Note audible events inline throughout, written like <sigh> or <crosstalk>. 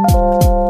Música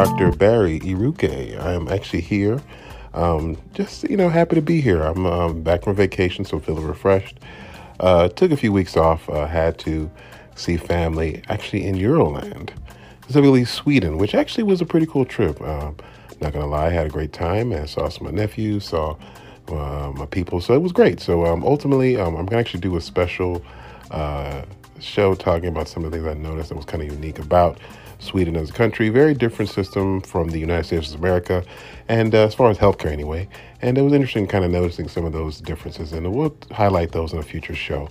Dr. Barry Iruke. I am actually here, um, just you know, happy to be here. I'm um, back from vacation, so feeling refreshed. Uh, took a few weeks off. Uh, had to see family, actually in Euroland, specifically Sweden, which actually was a pretty cool trip. Um, not gonna lie, I had a great time and saw some of my nephews, saw uh, my people, so it was great. So um, ultimately, um, I'm gonna actually do a special uh, show talking about some of the things I noticed that was kind of unique about Sweden as a country. Very different system from the United States of America, and uh, as far as healthcare anyway. And it was interesting kind of noticing some of those differences, and we'll highlight those in a future show.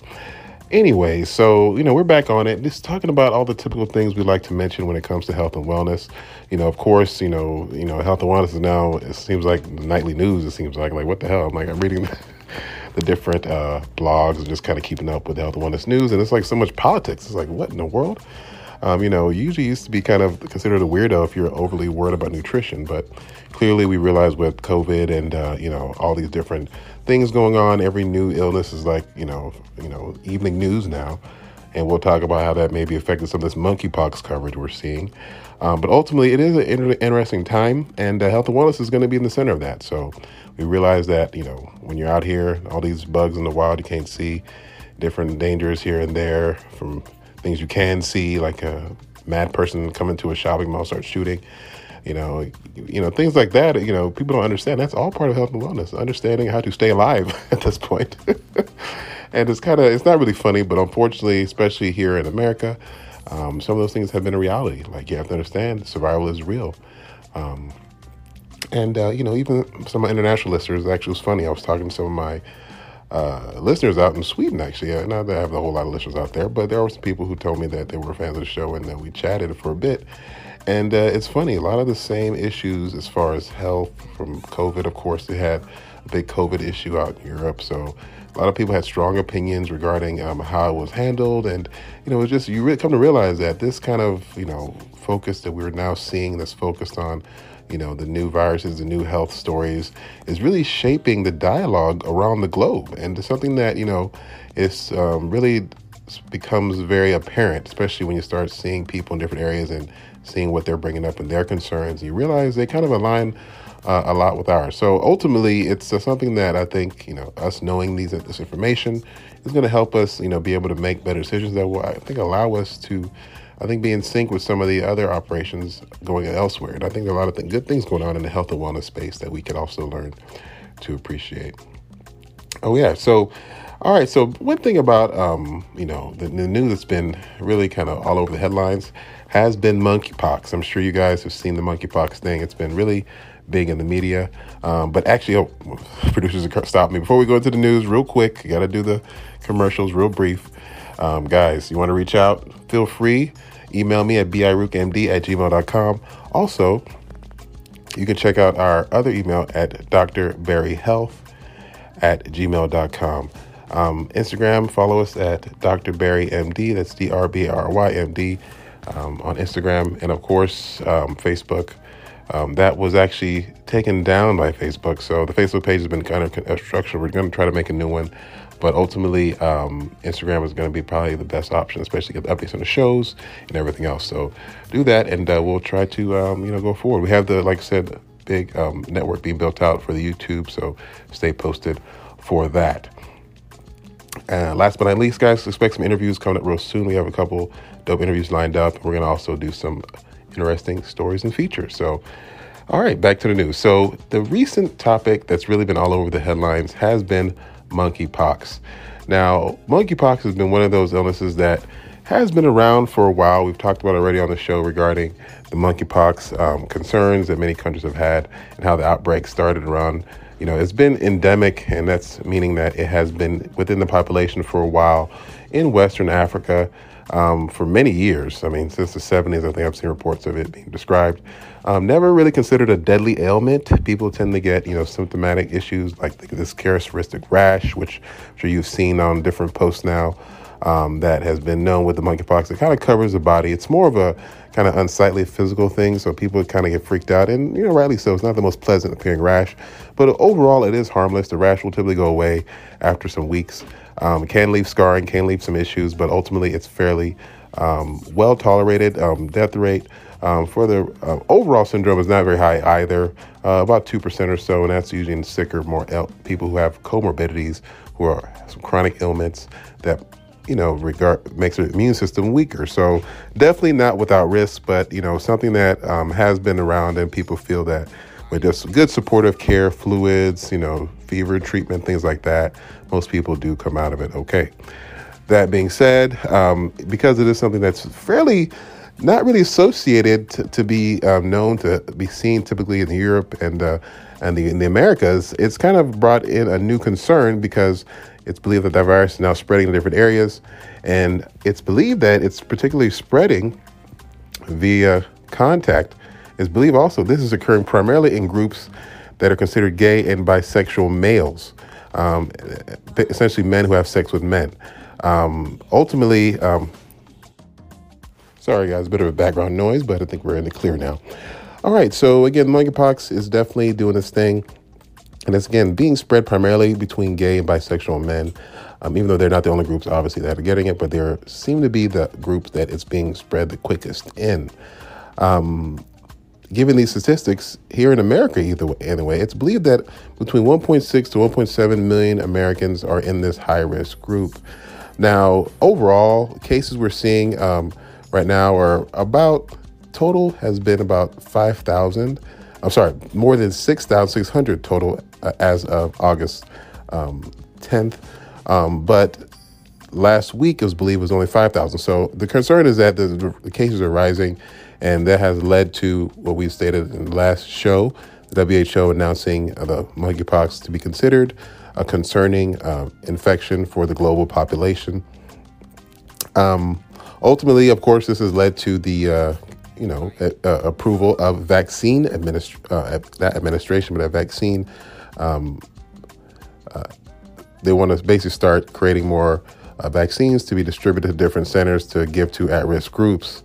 Anyway, so you know we're back on it, just talking about all the typical things we like to mention when it comes to health and wellness. You know, of course, you know, you know, health and wellness is now. It seems like nightly news. It seems like like what the hell? I'm like I'm reading <laughs> the different uh, blogs and just kind of keeping up with health and wellness news, and it's like so much politics. It's like what in the world? Um, you know, usually used to be kind of considered a weirdo if you're overly worried about nutrition, but clearly we realize with COVID and uh, you know all these different things going on, every new illness is like you know you know evening news now, and we'll talk about how that maybe affected some of this monkeypox coverage we're seeing. Um, but ultimately, it is an inter- interesting time, and uh, health and wellness is going to be in the center of that. So we realize that you know when you're out here, all these bugs in the wild you can't see, different dangers here and there from things you can see, like a mad person coming to a shopping mall start shooting. You know, you know things like that. You know, people don't understand. That's all part of health and wellness. Understanding how to stay alive <laughs> at this point. <laughs> and it's kind of it's not really funny, but unfortunately, especially here in America, um, some of those things have been a reality. Like you have to understand, survival is real. Um, and uh, you know, even some of my international listeners. Actually, was funny. I was talking to some of my uh, listeners out in Sweden, actually. Uh, not that I have a whole lot of listeners out there, but there were some people who told me that they were fans of the show and that we chatted for a bit. And uh, it's funny, a lot of the same issues as far as health from COVID. Of course, they had a big COVID issue out in Europe. So a lot of people had strong opinions regarding um, how it was handled. And, you know, it's just, you come to realize that this kind of, you know, focus that we're now seeing that's focused on you know, the new viruses, the new health stories is really shaping the dialogue around the globe. And it's something that, you know, it's um, really becomes very apparent, especially when you start seeing people in different areas and seeing what they're bringing up and their concerns. You realize they kind of align uh, a lot with ours. So ultimately, it's uh, something that I think, you know, us knowing these this information is going to help us, you know, be able to make better decisions that will, I think, allow us to I think be in sync with some of the other operations going elsewhere. And I think there are a lot of th- good things going on in the health and wellness space that we could also learn to appreciate. Oh yeah, so all right, so one thing about um, you know the, the news that's been really kind of all over the headlines has been monkeypox. I'm sure you guys have seen the monkeypox thing. It's been really big in the media. Um, but actually, oh, producers stop me before we go into the news. Real quick, got to do the commercials real brief. Um, guys, you want to reach out? Feel free. Email me at birookmd at gmail.com. Also, you can check out our other email at drbarryhealth at gmail.com. Um, Instagram, follow us at drbarrymd. That's D R B R Y M D um, on Instagram. And of course, um, Facebook. Um, that was actually taken down by Facebook. So the Facebook page has been kind of structured. We're going to try to make a new one. But ultimately, um, Instagram is going to be probably the best option, especially get updates on the shows and everything else. So do that, and uh, we'll try to um, you know go forward. We have the like I said, big um, network being built out for the YouTube, so stay posted for that. Uh, last but not least, guys, expect some interviews coming up real soon. We have a couple dope interviews lined up. We're going to also do some interesting stories and features. So, all right, back to the news. So, the recent topic that's really been all over the headlines has been monkeypox. Now, monkeypox has been one of those illnesses that has been around for a while. We've talked about already on the show regarding the monkeypox um, concerns that many countries have had and how the outbreak started around you know, it's been endemic, and that's meaning that it has been within the population for a while in Western Africa um, for many years. I mean, since the 70s, I think I've seen reports of it being described. Um, never really considered a deadly ailment. People tend to get, you know, symptomatic issues like this characteristic rash, which I'm sure you've seen on different posts now. Um, that has been known with the monkeypox. It kind of covers the body. It's more of a kind of unsightly physical thing, so people kind of get freaked out, and you know, rightly so. It's not the most pleasant appearing rash, but overall, it is harmless. The rash will typically go away after some weeks. Um, can leave scarring, can leave some issues, but ultimately, it's fairly um, well tolerated. Um, death rate um, for the uh, overall syndrome is not very high either, uh, about 2% or so, and that's usually in sicker, more el- people who have comorbidities, who are some chronic ailments that you know, regard makes their immune system weaker. So definitely not without risk, but you know, something that um, has been around, and people feel that with just good supportive care, fluids, you know, fever treatment, things like that, most people do come out of it okay. That being said, um, because it is something that's fairly not really associated to, to be um, known to be seen typically in Europe and uh, and the, in the Americas, it's kind of brought in a new concern because it's believed that that virus is now spreading in different areas, and it's believed that it's particularly spreading via contact. It's believed also this is occurring primarily in groups that are considered gay and bisexual males, um, essentially men who have sex with men. Um, ultimately, um, Sorry, guys, a bit of a background noise, but I think we're in the clear now. All right, so again, monkeypox is definitely doing its thing. And it's again being spread primarily between gay and bisexual men, um, even though they're not the only groups, obviously, that are getting it, but they seem to be the groups that it's being spread the quickest in. Um, given these statistics here in America, either way, anyway, it's believed that between 1.6 to 1.7 million Americans are in this high risk group. Now, overall, cases we're seeing um, right now are about total has been about 5,000. I'm sorry, more than 6,600 total uh, as of August um, 10th. Um, but last week it was believed was only 5,000. So the concern is that the, the, cases are rising, and that has led to what we stated in the last show, the WHO announcing uh, the monkeypox to be considered a concerning uh, infection for the global population. Um, Ultimately, of course, this has led to the uh, you know uh, approval of vaccine administ- uh, administration, but a vaccine. Um, uh, they want to basically start creating more uh, vaccines to be distributed to different centers to give to at-risk groups.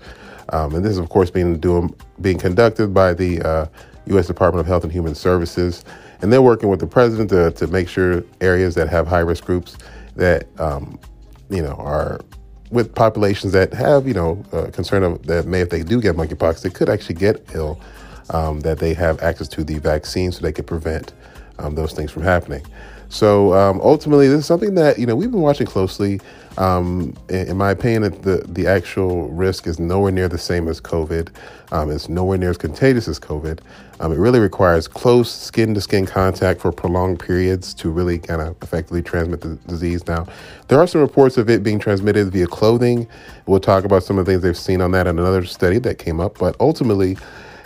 Um, and this is, of course, being doing, being conducted by the U.S. Uh, Department of Health and Human Services, and they're working with the president to, to make sure areas that have high-risk groups that um, you know are with populations that have, you know, uh, concern of that may, if they do get monkeypox, they could actually get ill, um, that they have access to the vaccine so they could prevent um, those things from happening. So um, ultimately, this is something that you know we've been watching closely. Um, in, in, my opinion, the the actual risk is nowhere near the same as COVID. Um, it's nowhere near as contagious as COVID. Um, it really requires close skin to skin contact for prolonged periods to really kind of effectively transmit the disease. Now, there are some reports of it being transmitted via clothing. We'll talk about some of the things they've seen on that in another study that came up. But ultimately,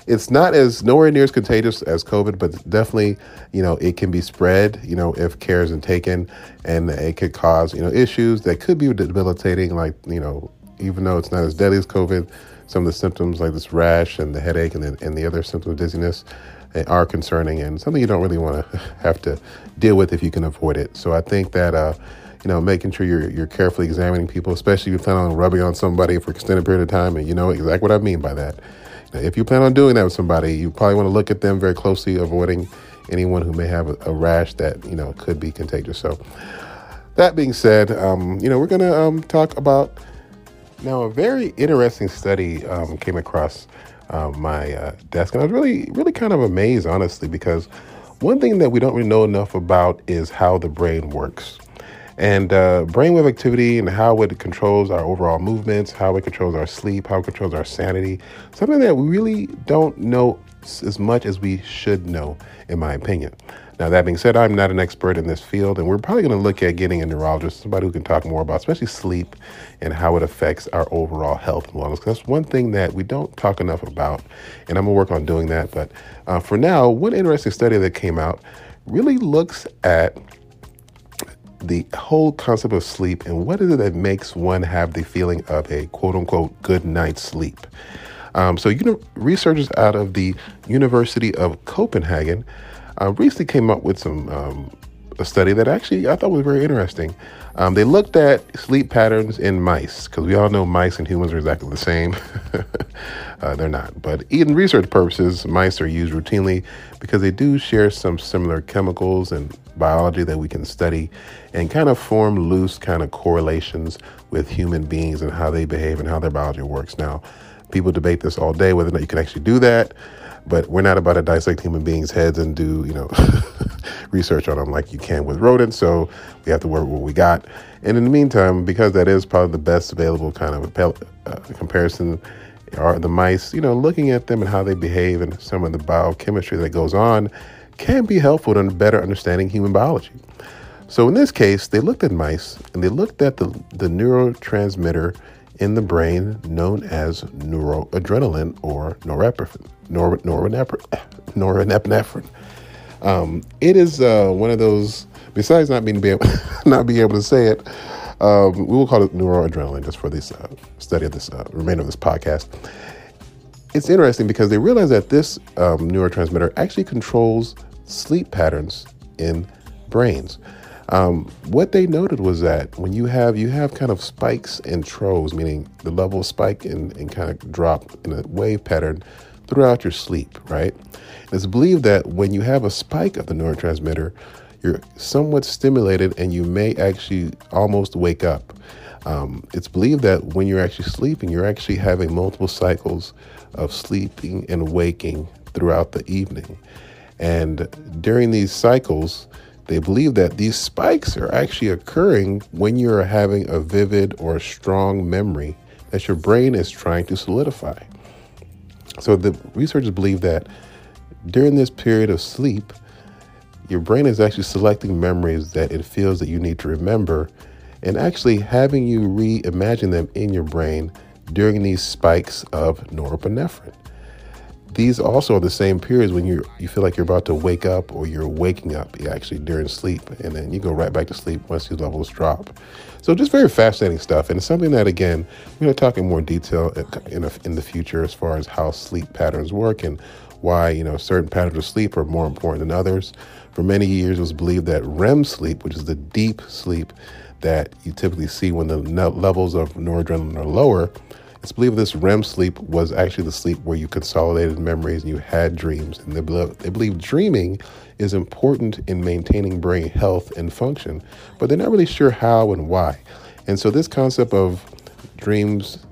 it's not as nowhere near as contagious as COVID, but definitely, you know, it can be spread, you know, if care isn't taken, and it could cause, you know, issues that could be debilitating, like, you know, even though it's not as deadly as COVID, some of the symptoms like this rash and the headache and the, and the other symptoms of dizziness eh, are concerning and something you don't really want to <laughs> have to deal with if you can avoid it. So I think that, uh, you know, making sure you're, you're carefully examining people, especially if you plan on rubbing on somebody for extended period of time, and you know exactly what I mean by that if you plan on doing that with somebody, you probably want to look at them very closely, avoiding anyone who may have a, a rash that you know could be contagious. So, that being said, um, you know we're going to um, talk about now a very interesting study um, came across uh, my uh, desk, and I was really, really kind of amazed, honestly, because one thing that we don't really know enough about is how the brain works and uh, brainwave activity and how it controls our overall movements, how it controls our sleep, how it controls our sanity. Something that we really don't know as much as we should know, in my opinion. Now, that being said, I'm not an expert in this field, and we're probably going to look at getting a neurologist, somebody who can talk more about, especially sleep and how it affects our overall health and wellness. That's one thing that we don't talk enough about, and I'm going to work on doing that. But uh, for now, one interesting study that came out really looks at the whole concept of sleep and what is it that makes one have the feeling of a quote unquote good night's sleep. Um, so, you know, researchers out of the University of Copenhagen uh, recently came up with some um, a study that actually I thought was very interesting. Um, they looked at sleep patterns in mice because we all know mice and humans are exactly the same. <laughs> uh, they're not, but in research purposes, mice are used routinely because they do share some similar chemicals and biology that we can study and kind of form loose kind of correlations with human beings and how they behave and how their biology works. Now, people debate this all day whether or not you can actually do that but we're not about to dissect human beings' heads and do, you know, <laughs> research on them like you can with rodents. So we have to work with what we got. And in the meantime, because that is probably the best available kind of uh, comparison, are the mice, you know, looking at them and how they behave and some of the biochemistry that goes on can be helpful in better understanding human biology. So in this case, they looked at mice and they looked at the, the neurotransmitter in the brain known as noradrenaline or norepinephrine. Nor, norepinephrine. <laughs> norepinephrine. Um, it is uh, one of those. Besides not being able, <laughs> not being able to say it, um, we will call it noradrenaline just for this uh, study of this uh, remainder of this podcast. It's interesting because they realize that this um, neurotransmitter actually controls sleep patterns in brains. Um, what they noted was that when you have you have kind of spikes and troughs, meaning the level spike and, and kind of drop in a wave pattern throughout your sleep, right? It's believed that when you have a spike of the neurotransmitter, you're somewhat stimulated and you may actually almost wake up. Um, it's believed that when you're actually sleeping, you're actually having multiple cycles of sleeping and waking throughout the evening. And during these cycles, they believe that these spikes are actually occurring when you're having a vivid or strong memory that your brain is trying to solidify. So the researchers believe that during this period of sleep, your brain is actually selecting memories that it feels that you need to remember and actually having you reimagine them in your brain during these spikes of norepinephrine these also are the same periods when you you feel like you're about to wake up or you're waking up actually during sleep and then you go right back to sleep once these levels drop. So just very fascinating stuff and it's something that again we're going to talk in more detail uh, in, a, in the future as far as how sleep patterns work and why you know certain patterns of sleep are more important than others. For many years it was believed that rem sleep which is the deep sleep that you typically see when the levels of noradrenaline are lower it's believed this REM sleep was actually the sleep where you consolidated memories and you had dreams. And they believe, they believe dreaming is important in maintaining brain health and function, but they're not really sure how and why. And so, this concept of dreams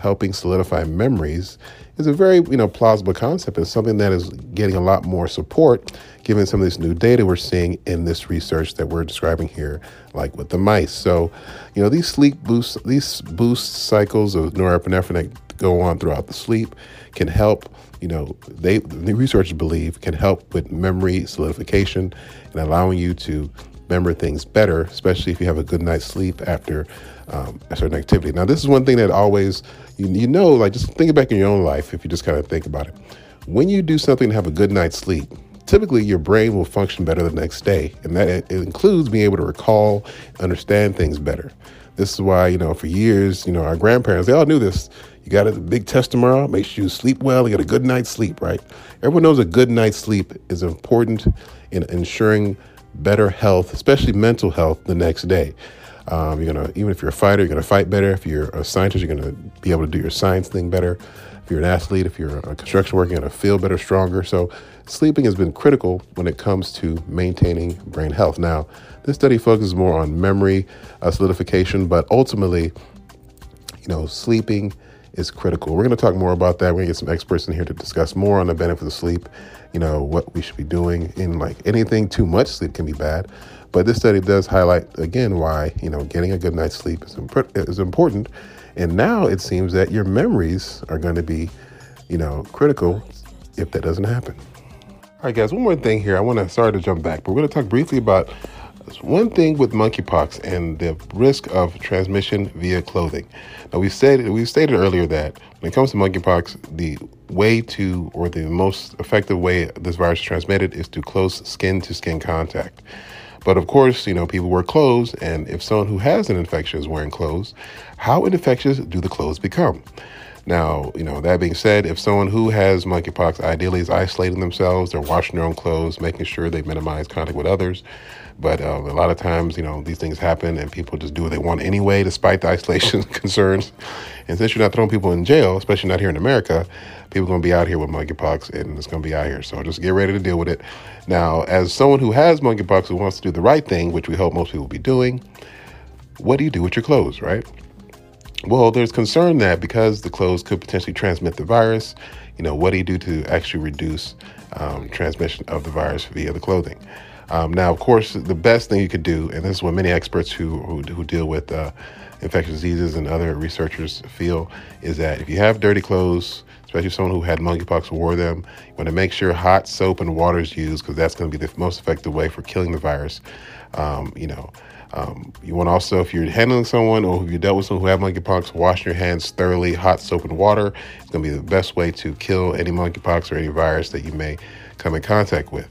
helping solidify memories is a very you know plausible concept. It's something that is getting a lot more support given some of this new data we're seeing in this research that we're describing here, like with the mice. So, you know, these sleep boosts, these boost cycles of norepinephrine that go on throughout the sleep can help. You know, they the researchers believe can help with memory solidification and allowing you to remember things better, especially if you have a good night's sleep after um, a certain activity. Now, this is one thing that always, you, you know, like just think back in your own life if you just kind of think about it. When you do something to have a good night's sleep, typically your brain will function better the next day. And that it includes being able to recall, understand things better. This is why, you know, for years, you know, our grandparents, they all knew this. You got a big test tomorrow, make sure you sleep well, you get a good night's sleep, right? Everyone knows a good night's sleep is important in ensuring better health, especially mental health, the next day. Um, you're gonna, even if you're a fighter, you're gonna fight better. If you're a scientist, you're gonna be able to do your science thing better. If you're an athlete, if you're a construction worker, you're gonna feel better, stronger. So, sleeping has been critical when it comes to maintaining brain health. Now, this study focuses more on memory uh, solidification, but ultimately, you know, sleeping is critical. We're going to talk more about that. We're going to get some experts in here to discuss more on the benefits of sleep, you know, what we should be doing in like anything too much sleep can be bad. But this study does highlight again why, you know, getting a good night's sleep is, imp- is important. And now it seems that your memories are going to be, you know, critical if that doesn't happen. All right, guys, one more thing here. I want to, sorry to jump back, but we're going to talk briefly about one thing with monkeypox and the risk of transmission via clothing. Now, we said we stated earlier that when it comes to monkeypox, the way to or the most effective way this virus is transmitted is through close skin to skin contact. But of course, you know, people wear clothes, and if someone who has an infection is wearing clothes, how infectious do the clothes become? Now, you know, that being said, if someone who has monkeypox ideally is isolating themselves, they're washing their own clothes, making sure they minimize contact with others. But uh, a lot of times, you know, these things happen and people just do what they want anyway, despite the isolation <laughs> concerns. And since you're not throwing people in jail, especially not here in America, people are going to be out here with monkeypox and it's going to be out here. So just get ready to deal with it. Now, as someone who has monkeypox who wants to do the right thing, which we hope most people will be doing, what do you do with your clothes, right? Well, there's concern that because the clothes could potentially transmit the virus, you know, what do you do to actually reduce um, transmission of the virus via the clothing? Um, now, of course, the best thing you could do, and this is what many experts who who, who deal with uh, infectious diseases and other researchers feel, is that if you have dirty clothes, especially someone who had monkeypox wore them, you want to make sure hot soap and water is used because that's going to be the most effective way for killing the virus. Um, you know, um, you want also, if you're handling someone or if you dealt with someone who have monkeypox, wash your hands thoroughly, hot soap and water. It's going to be the best way to kill any monkeypox or any virus that you may come in contact with.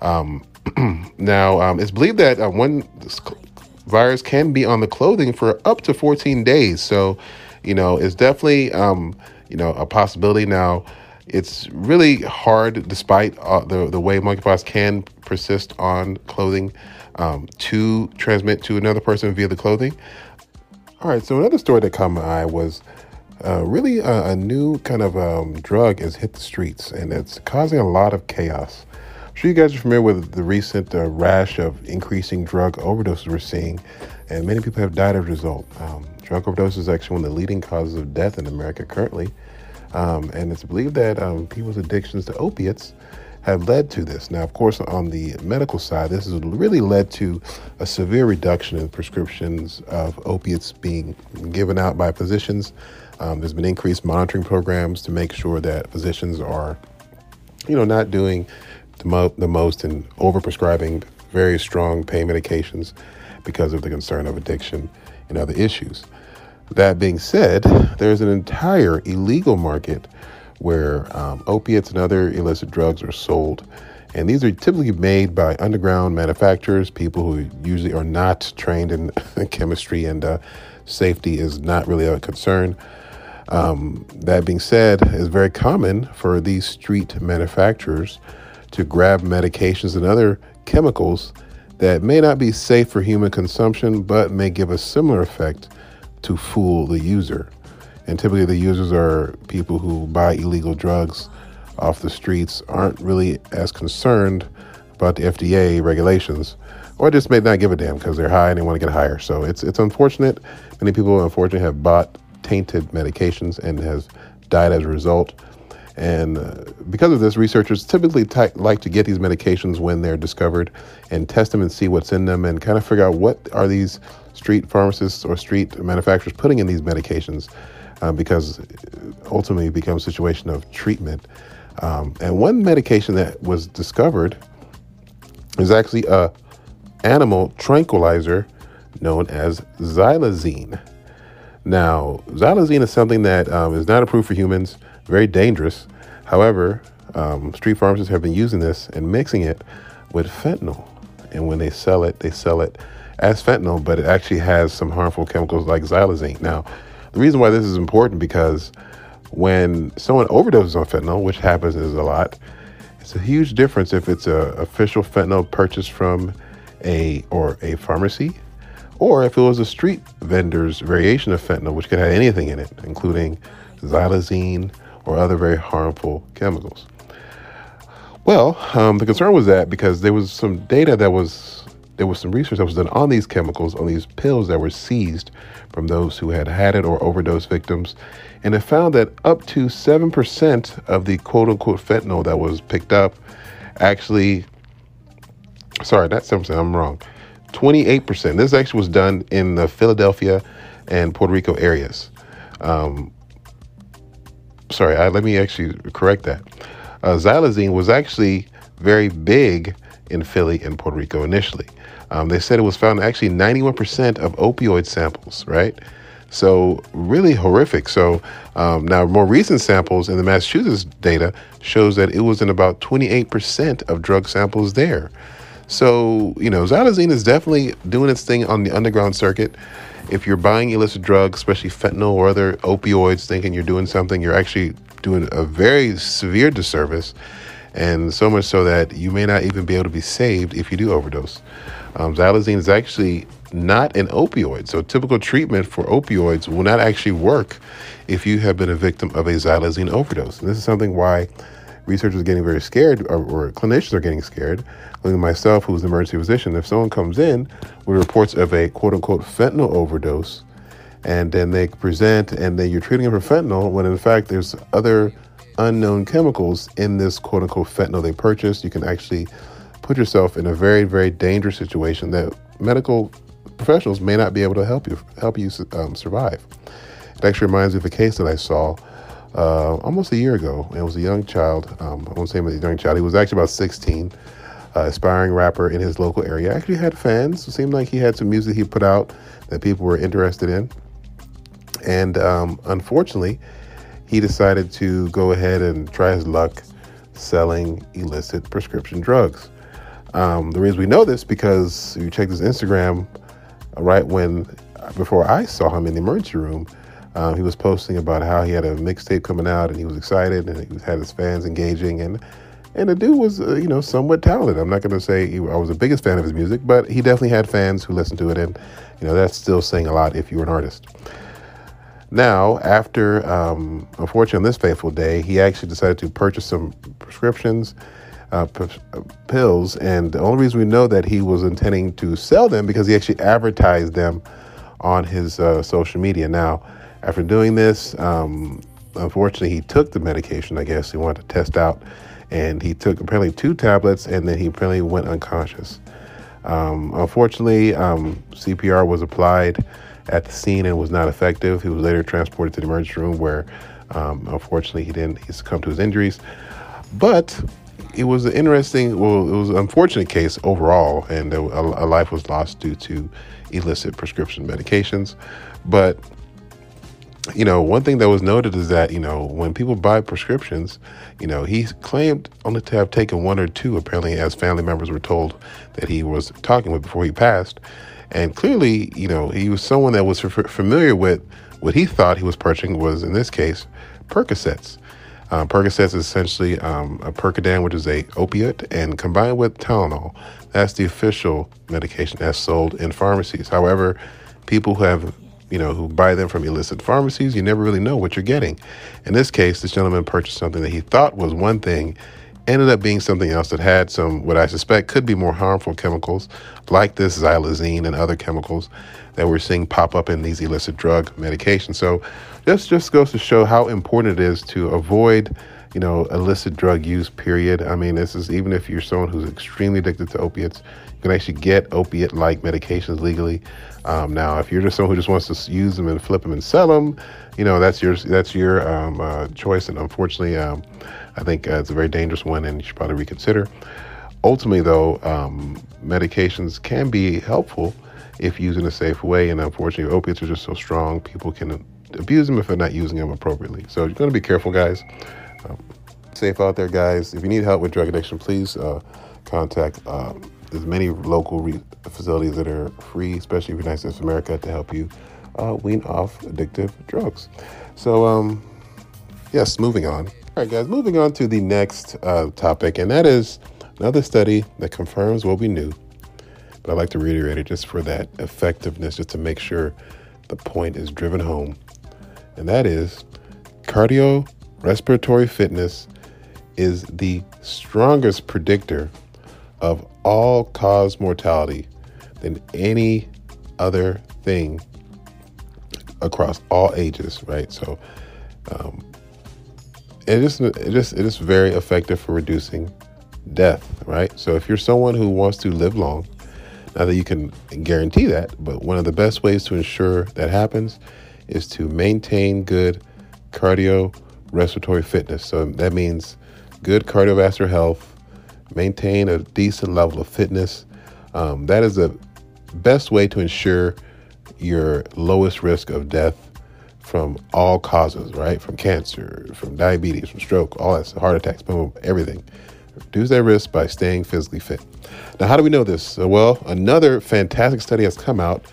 Um, <clears throat> now, um, it's believed that uh, one virus can be on the clothing for up to 14 days. So, you know, it's definitely, um, you know, a possibility. Now, it's really hard, despite uh, the the way monkeypox can persist on clothing um, to transmit to another person via the clothing. All right, so another story that caught my eye was uh, really a, a, new kind of um, drug has hit the streets and it's causing a lot of chaos. Sure you guys are familiar with the recent uh, rash of increasing drug overdoses we're seeing, and many people have died as a result. Um, drug overdose is actually one of the leading causes of death in America currently, um, and it's believed that um, people's addictions to opiates have led to this. Now, of course, on the medical side, this has really led to a severe reduction in prescriptions of opiates being given out by physicians. Um, there's been increased monitoring programs to make sure that physicians are, you know, not doing the, mo- the most in overprescribing very strong pain medications because of the concern of addiction and other issues. That being said, there's an entire illegal market where um, opiates and other illicit drugs are sold. And these are typically made by underground manufacturers, people who usually are not trained in <laughs> chemistry and uh, safety is not really a concern. Um, that being said, it's very common for these street manufacturers to grab medications and other chemicals that may not be safe for human consumption but may give a similar effect to fool the user. And typically, the users are people who buy illegal drugs off the streets, aren't really as concerned about the FDA regulations, or just may not give a damn because they're high and they want to get higher. So it's it's unfortunate. Many people, unfortunately, have bought tainted medications and has died as a result. And uh, because of this, researchers typically like to get these medications when they're discovered and test them and see what's in them and kind of figure out what are these street pharmacists or street manufacturers putting in these medications uh, because ultimately it becomes a situation of treatment. Um, and one medication that was discovered is actually a animal tranquilizer known as xylazine. Now, xylazine is something that um, is not approved for humans, very dangerous. However, um, street pharmacists have been using this and mixing it with fentanyl. And when they sell it, they sell it as fentanyl, but it actually has some harmful chemicals like xylazine. Now, the reason why this is important because when someone overdoses on fentanyl, which happens is a lot, it's a huge difference if it's a official fentanyl purchased from a or a pharmacy, or if it was a street vendor's variation of fentanyl, which could have anything in it, including xylazine or other very harmful chemicals. Well, um, the concern was that because there was some data that was there was some research that was done on these chemicals, on these pills that were seized from those who had had it or overdose victims. And it found that up to 7% of the quote unquote fentanyl that was picked up actually, sorry, not 7%, I'm wrong. 28%. This actually was done in the Philadelphia and Puerto Rico areas. Um, sorry, I, let me actually correct that. Uh, xylazine was actually very big in Philly and Puerto Rico initially. Um, they said it was found actually 91% of opioid samples, right? So really horrific. So um, now more recent samples in the Massachusetts data shows that it was in about 28% of drug samples there. So you know, xylazine is definitely doing its thing on the underground circuit. If you're buying illicit drugs, especially fentanyl or other opioids, thinking you're doing something, you're actually doing a very severe disservice, and so much so that you may not even be able to be saved if you do overdose. Um, xylazine is actually not an opioid. So, typical treatment for opioids will not actually work if you have been a victim of a xylazine overdose. And this is something why researchers are getting very scared, or, or clinicians are getting scared, including myself, who's an emergency physician. If someone comes in with reports of a quote unquote fentanyl overdose, and then they present and then you're treating them for fentanyl, when in fact there's other unknown chemicals in this quote unquote fentanyl they purchased, you can actually put yourself in a very, very dangerous situation that medical professionals may not be able to help you help you um, survive. It actually reminds me of a case that I saw uh, almost a year ago. It was a young child. Um, I won't say he was a young child. He was actually about 16, uh, aspiring rapper in his local area. Actually had fans. It seemed like he had some music he put out that people were interested in. And um, unfortunately, he decided to go ahead and try his luck selling illicit prescription drugs. Um, the reason we know this because you check his Instagram right when before I saw him in the emergency room. Um, he was posting about how he had a mixtape coming out and he was excited and he had his fans engaging and and the dude was uh, you know somewhat talented. I'm not going to say he, I was the biggest fan of his music, but he definitely had fans who listened to it and you know that's still saying a lot if you're an artist. Now, after um, unfortunately on this fateful day, he actually decided to purchase some prescriptions uh, p- pills. And the only reason we know that he was intending to sell them because he actually advertised them on his uh, social media. Now, after doing this, um, unfortunately, he took the medication. I guess he wanted to test out, and he took apparently two tablets, and then he apparently went unconscious. Um, unfortunately, um, CPR was applied at the scene and was not effective. He was later transported to the emergency room where, um, unfortunately, he didn't. He succumbed to his injuries. But it was an interesting, well, it was an unfortunate case overall, and a, a life was lost due to illicit prescription medications. But you know, one thing that was noted is that, you know, when people buy prescriptions, you know, he claimed only to have taken one or two, apparently, as family members were told that he was talking with before he passed. And clearly, you know, he was someone that was familiar with what he thought he was purchasing was, in this case, Percocets. Uh, Percocets is essentially um, a Percodan, which is a opiate, and combined with Tylenol, that's the official medication that's sold in pharmacies. However, people who have you know, who buy them from illicit pharmacies, you never really know what you're getting. In this case, this gentleman purchased something that he thought was one thing, ended up being something else that had some, what I suspect could be more harmful chemicals, like this xylazine and other chemicals that we're seeing pop up in these illicit drug medications. So this just goes to show how important it is to avoid you know, illicit drug use, period. I mean, this is even if you're someone who's extremely addicted to opiates, you can actually get opiate like medications legally. Um, now, if you're just someone who just wants to use them and flip them and sell them, you know, that's your, that's your um, uh, choice. And unfortunately, um, I think uh, it's a very dangerous one and you should probably reconsider. Ultimately, though, um, medications can be helpful if used in a safe way. And unfortunately, opiates are just so strong, people can abuse them if they're not using them appropriately. So you're going to be careful, guys. Um, safe out there, guys. If you need help with drug addiction, please uh, contact there's many local re- facilities that are free, especially the United States of America, to help you uh, wean off addictive drugs. So, um, yes, moving on. All right, guys, moving on to the next uh, topic, and that is another study that confirms what we knew. But I'd like to reiterate it just for that effectiveness, just to make sure the point is driven home. And that is cardio respiratory fitness is the strongest predictor of all cause mortality than any other thing across all ages, right? So, um, it just it just it is very effective for reducing death, right? So if you're someone who wants to live long, not that you can guarantee that, but one of the best ways to ensure that happens is to maintain good cardio respiratory fitness. So that means good cardiovascular health, maintain a decent level of fitness. Um, that is the best way to ensure your lowest risk of death from all causes, right? From cancer, from diabetes, from stroke, all that, heart attacks, boom, everything. Reduce that risk by staying physically fit. Now, how do we know this? Well, another fantastic study has come out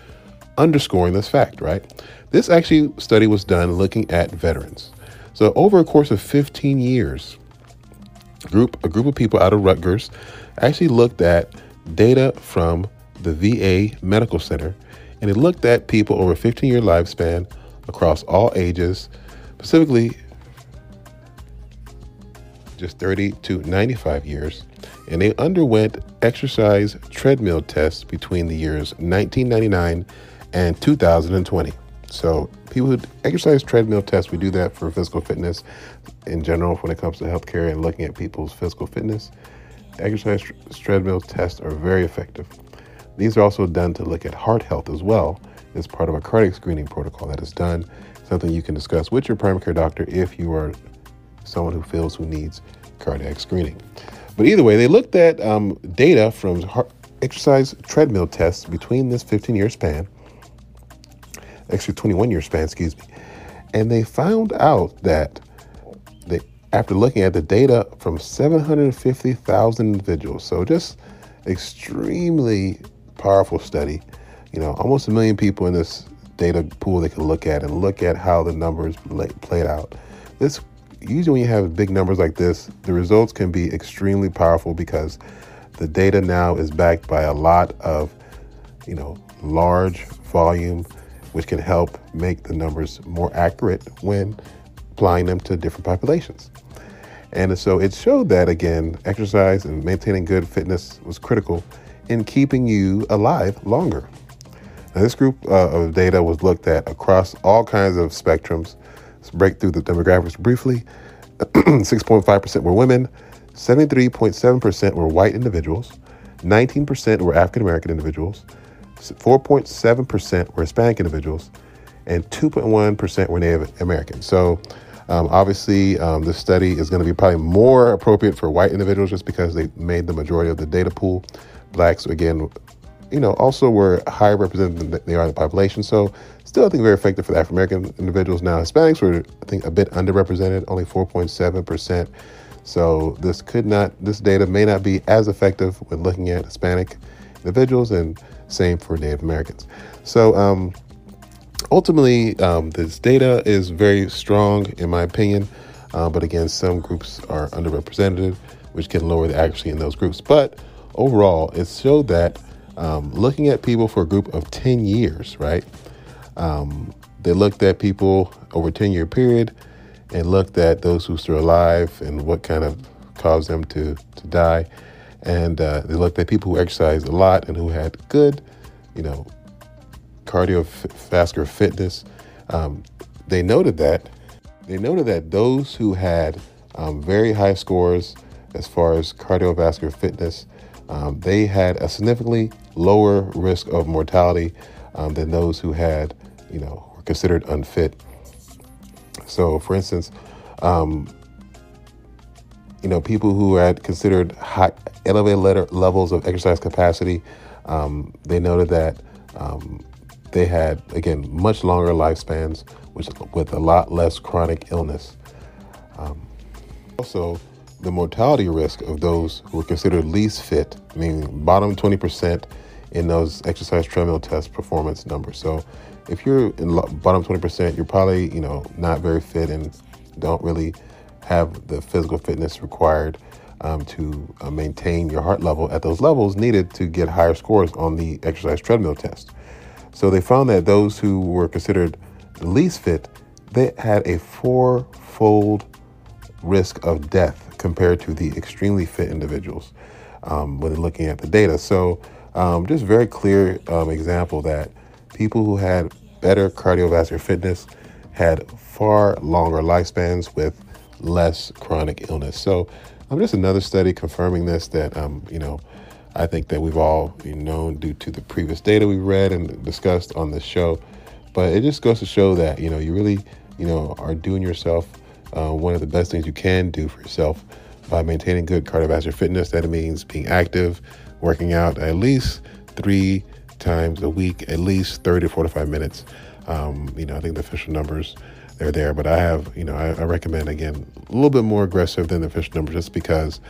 underscoring this fact, right? This actually study was done looking at veterans. So over a course of 15 years, group a group of people out of Rutgers actually looked at data from the VA Medical Center and it looked at people over a 15 year lifespan across all ages, specifically just 30 to 95 years, and they underwent exercise treadmill tests between the years 1999 and 2020. So, people who exercise treadmill tests, we do that for physical fitness in general when it comes to healthcare and looking at people's physical fitness. Exercise treadmill tests are very effective. These are also done to look at heart health as well as part of a cardiac screening protocol that is done, something you can discuss with your primary care doctor if you are someone who feels who needs cardiac screening. But either way, they looked at um, data from heart, exercise treadmill tests between this 15 year span actually 21 year span, excuse me. And they found out that they, after looking at the data from 750,000 individuals, so just extremely powerful study, you know, almost a million people in this data pool they can look at and look at how the numbers played out. This usually when you have big numbers like this, the results can be extremely powerful because the data now is backed by a lot of, you know, large volume which can help make the numbers more accurate when applying them to different populations. And so it showed that, again, exercise and maintaining good fitness was critical in keeping you alive longer. Now, this group uh, of data was looked at across all kinds of spectrums. Let's break through the demographics briefly. <clears throat> 6.5% were women, 73.7% were white individuals, 19% were African American individuals, 4.7% were Hispanic individuals, and 2.1% were Native American. So, um, obviously, um, this study is going to be probably more appropriate for white individuals just because they made the majority of the data pool. Blacks, again, you know, also were higher represented than they are in the population. So, still, I think very effective for the African American individuals. Now, Hispanics were, I think, a bit underrepresented, only 4.7%. So, this could not, this data may not be as effective when looking at Hispanic individuals and same for Native Americans. So um, ultimately, um, this data is very strong, in my opinion. Uh, but again, some groups are underrepresented, which can lower the accuracy in those groups. But overall, it showed that um, looking at people for a group of 10 years, right? Um, they looked at people over a 10 year period and looked at those who still alive and what kind of caused them to, to die. And uh, they looked at people who exercised a lot and who had good, you know, cardiovascular fitness. Um, they noted that they noted that those who had um, very high scores as far as cardiovascular fitness, um, they had a significantly lower risk of mortality um, than those who had, you know, were considered unfit. So, for instance, um, you know, people who had considered high, elevated levels of exercise capacity, um, they noted that um, they had, again, much longer lifespans which, with a lot less chronic illness. Um, also, the mortality risk of those who were considered least fit, meaning bottom 20% in those exercise treadmill test performance numbers. So if you're in bottom 20%, you're probably, you know, not very fit and don't really have the physical fitness required um, to uh, maintain your heart level at those levels needed to get higher scores on the exercise treadmill test. So they found that those who were considered the least fit, they had a four-fold risk of death compared to the extremely fit individuals um, when looking at the data. So um, just very clear um, example that people who had better cardiovascular fitness had far longer lifespans with less chronic illness. So, um, just another study confirming this that, um, you know, I think that we've all been known due to the previous data we read and discussed on the show. But it just goes to show that, you know, you really, you know, are doing yourself uh, one of the best things you can do for yourself by maintaining good cardiovascular fitness. That means being active, working out at least three times a week, at least 30 to 45 minutes. Um, you know, I think the official numbers they're there, but I have, you know, I, I recommend again a little bit more aggressive than the official number, just because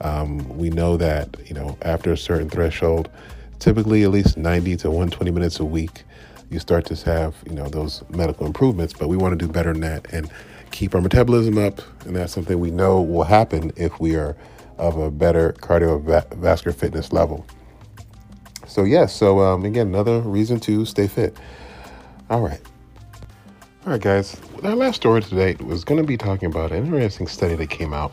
um, we know that you know after a certain threshold, typically at least 90 to 120 minutes a week, you start to have you know those medical improvements. But we want to do better than that and keep our metabolism up, and that's something we know will happen if we are of a better cardiovascular fitness level. So yes, yeah, so um, again, another reason to stay fit. All right. All right, guys. Our last story today was going to be talking about an interesting study that came out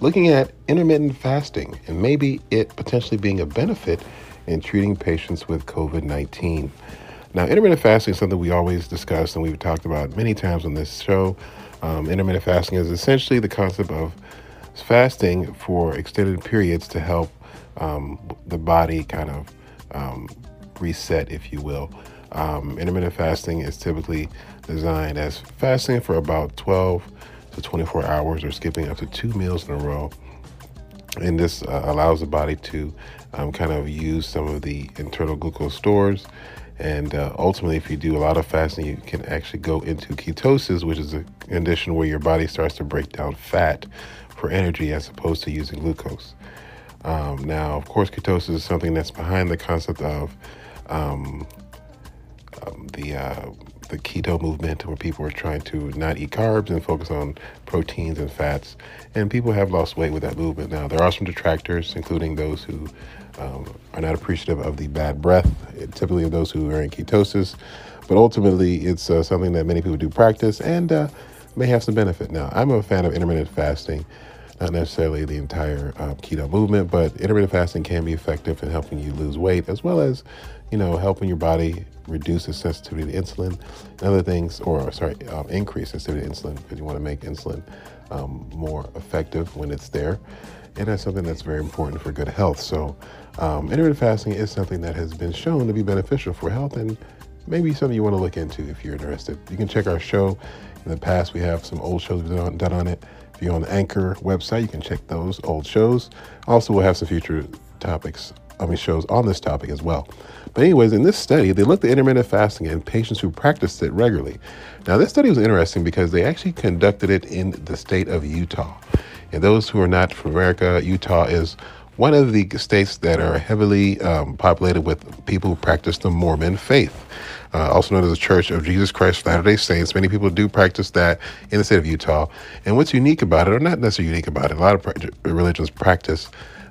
looking at intermittent fasting and maybe it potentially being a benefit in treating patients with COVID 19. Now, intermittent fasting is something we always discuss and we've talked about many times on this show. Um, intermittent fasting is essentially the concept of fasting for extended periods to help um, the body kind of um, reset, if you will. Um, intermittent fasting is typically designed as fasting for about 12 to 24 hours or skipping up to two meals in a row. And this uh, allows the body to um, kind of use some of the internal glucose stores. And uh, ultimately, if you do a lot of fasting, you can actually go into ketosis, which is a condition where your body starts to break down fat for energy as opposed to using glucose. Um, now, of course, ketosis is something that's behind the concept of um, um, the uh, the keto movement, where people are trying to not eat carbs and focus on proteins and fats, and people have lost weight with that movement. Now, there are some detractors, including those who um, are not appreciative of the bad breath, typically of those who are in ketosis. But ultimately, it's uh, something that many people do practice and uh, may have some benefit. Now, I'm a fan of intermittent fasting not necessarily the entire uh, keto movement, but intermittent fasting can be effective in helping you lose weight as well as, you know, helping your body reduce the sensitivity to insulin and other things, or sorry, um, increase sensitivity to insulin because you want to make insulin um, more effective when it's there. And that's something that's very important for good health. So, um, intermittent fasting is something that has been shown to be beneficial for health and maybe something you want to look into if you're interested. You can check our show. In the past, we have some old shows we've done, done on it. If you're on the Anchor website, you can check those old shows. Also, we'll have some future topics, I mean, shows on this topic as well. But, anyways, in this study, they looked at intermittent fasting in patients who practiced it regularly. Now, this study was interesting because they actually conducted it in the state of Utah. And those who are not from America, Utah is one of the states that are heavily um, populated with people who practice the Mormon faith uh, also known as the Church of Jesus Christ of Latter day Saints. Many people do practice that in the state of Utah. And what's unique about it, or not necessarily unique about it, a lot of religions practice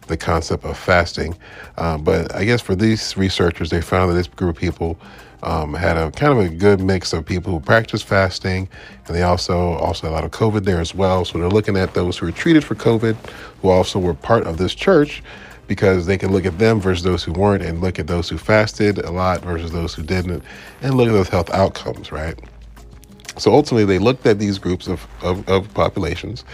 the concept of fasting. Uh, but I guess for these researchers, they found that this group of people um, had a kind of a good mix of people who practice fasting, and they also also a lot of COVID there as well. So they're looking at those who were treated for COVID, who also were part of this church, because they can look at them versus those who weren't and look at those who fasted a lot versus those who didn't and look at those health outcomes, right? So ultimately, they looked at these groups of, of, of populations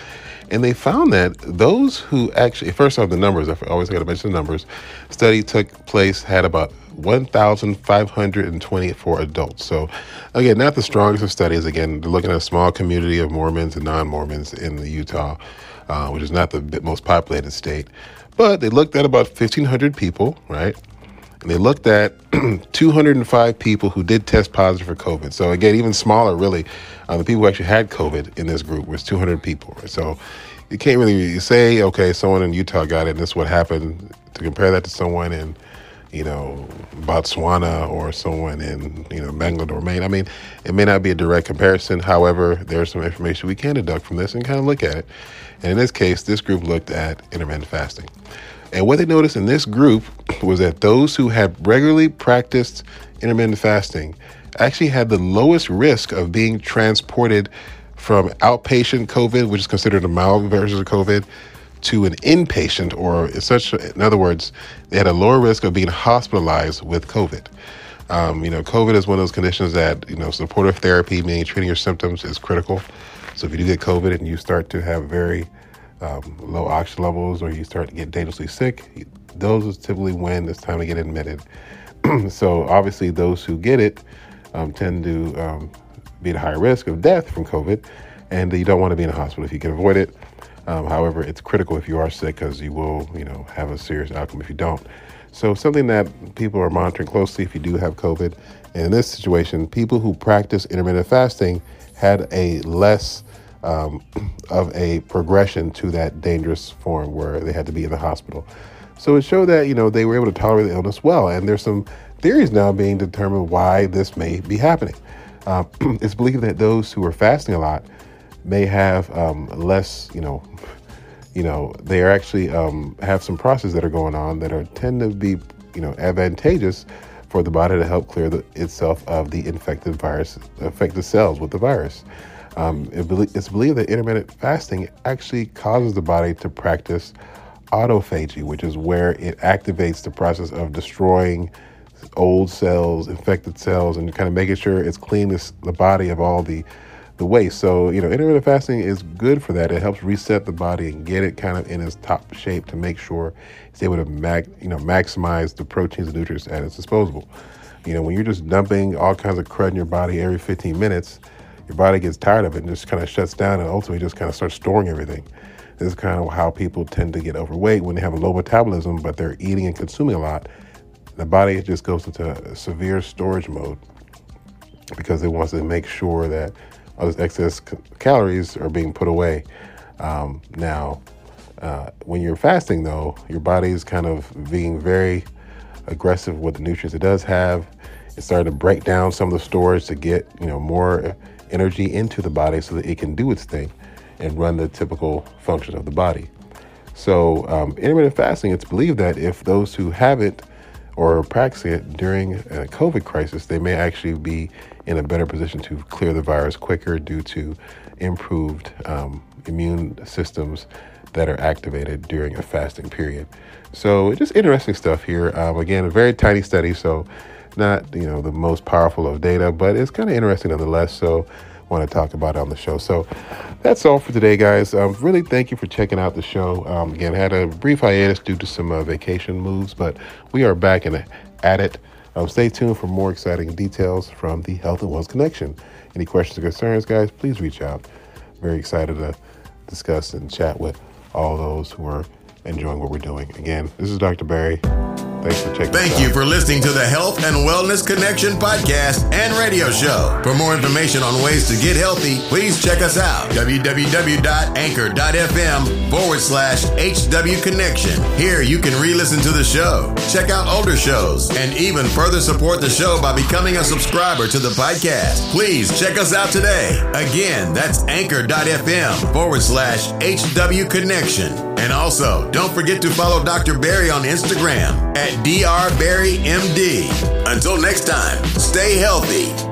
and they found that those who actually, first off, the numbers, I always got to mention the numbers, study took place, had about 1,524 adults. So, again, not the strongest of studies. Again, they're looking at a small community of Mormons and non Mormons in the Utah, uh, which is not the most populated state. But they looked at about 1,500 people, right? And they looked at <clears throat> 205 people who did test positive for COVID. So again, even smaller, really, uh, the people who actually had COVID in this group was 200 people. So you can't really say, okay, someone in Utah got it, and this is what happened. To compare that to someone in, you know, Botswana or someone in, you know, Bangalore, Maine. I mean, it may not be a direct comparison. However, there's some information we can deduct from this and kind of look at it. And in this case, this group looked at intermittent fasting. And what they noticed in this group was that those who had regularly practiced intermittent fasting actually had the lowest risk of being transported from outpatient COVID, which is considered a mild version of COVID, to an inpatient, or in such. In other words, they had a lower risk of being hospitalized with COVID. Um, you know, COVID is one of those conditions that you know supportive therapy, meaning treating your symptoms, is critical. So if you do get COVID and you start to have very um, low oxygen levels or you start to get dangerously sick, those is typically when it's time to get admitted. <clears throat> so obviously, those who get it um, tend to um, be at a higher risk of death from COVID, and you don't want to be in a hospital if you can avoid it. Um, however, it's critical if you are sick because you will, you know, have a serious outcome if you don't. So something that people are monitoring closely if you do have COVID. And in this situation, people who practice intermittent fasting had a less um, of a progression to that dangerous form where they had to be in the hospital. So it showed that you know they were able to tolerate the illness well, and there's some theories now being determined why this may be happening. Uh, <clears throat> it's believed that those who are fasting a lot may have um, less, you know, <laughs> you know, they are actually um, have some processes that are going on that are tend to be, you know, advantageous for the body to help clear the, itself of the infected virus, affected cells with the virus. Um, it it's believed that intermittent fasting actually causes the body to practice autophagy, which is where it activates the process of destroying old cells, infected cells, and kind of making sure it's clean this, the body of all the the waste. So, you know, intermittent fasting is good for that. It helps reset the body and get it kind of in its top shape to make sure it's able to mag, you know, maximize the proteins and nutrients at its disposal. You know, when you're just dumping all kinds of crud in your body every 15 minutes, your body gets tired of it and just kind of shuts down and ultimately just kind of starts storing everything. This is kind of how people tend to get overweight when they have a low metabolism, but they're eating and consuming a lot the body just goes into severe storage mode because it wants to make sure that all those excess c- calories are being put away. Um, now, uh, when you're fasting, though, your body is kind of being very aggressive with the nutrients it does have. It's starting to break down some of the storage to get you know more energy into the body so that it can do its thing and run the typical function of the body. So, um, intermittent fasting, it's believed that if those who have it or practicing it during a COVID crisis, they may actually be in a better position to clear the virus quicker due to improved um, immune systems that are activated during a fasting period. So just interesting stuff here. Um, again, a very tiny study, so not you know the most powerful of data, but it's kind of interesting nonetheless. So want to talk about it on the show. So that's all for today, guys. Um, really, thank you for checking out the show. Um, again, had a brief hiatus due to some uh, vacation moves, but we are back and at it. Um, stay tuned for more exciting details from the Health and Wellness Connection. Any questions or concerns, guys, please reach out. Very excited to discuss and chat with all those who are enjoying what we're doing. Again, this is Dr. Barry. Thanks for checking Thank you for listening to the Health and Wellness Connection podcast and radio show. For more information on ways to get healthy, please check us out. www.anchor.fm forward slash HW Connection. Here you can re listen to the show, check out older shows, and even further support the show by becoming a subscriber to the podcast. Please check us out today. Again, that's anchor.fm forward slash HW Connection. And also, don't forget to follow Dr. Barry on Instagram at DrBarryMD. Until next time, stay healthy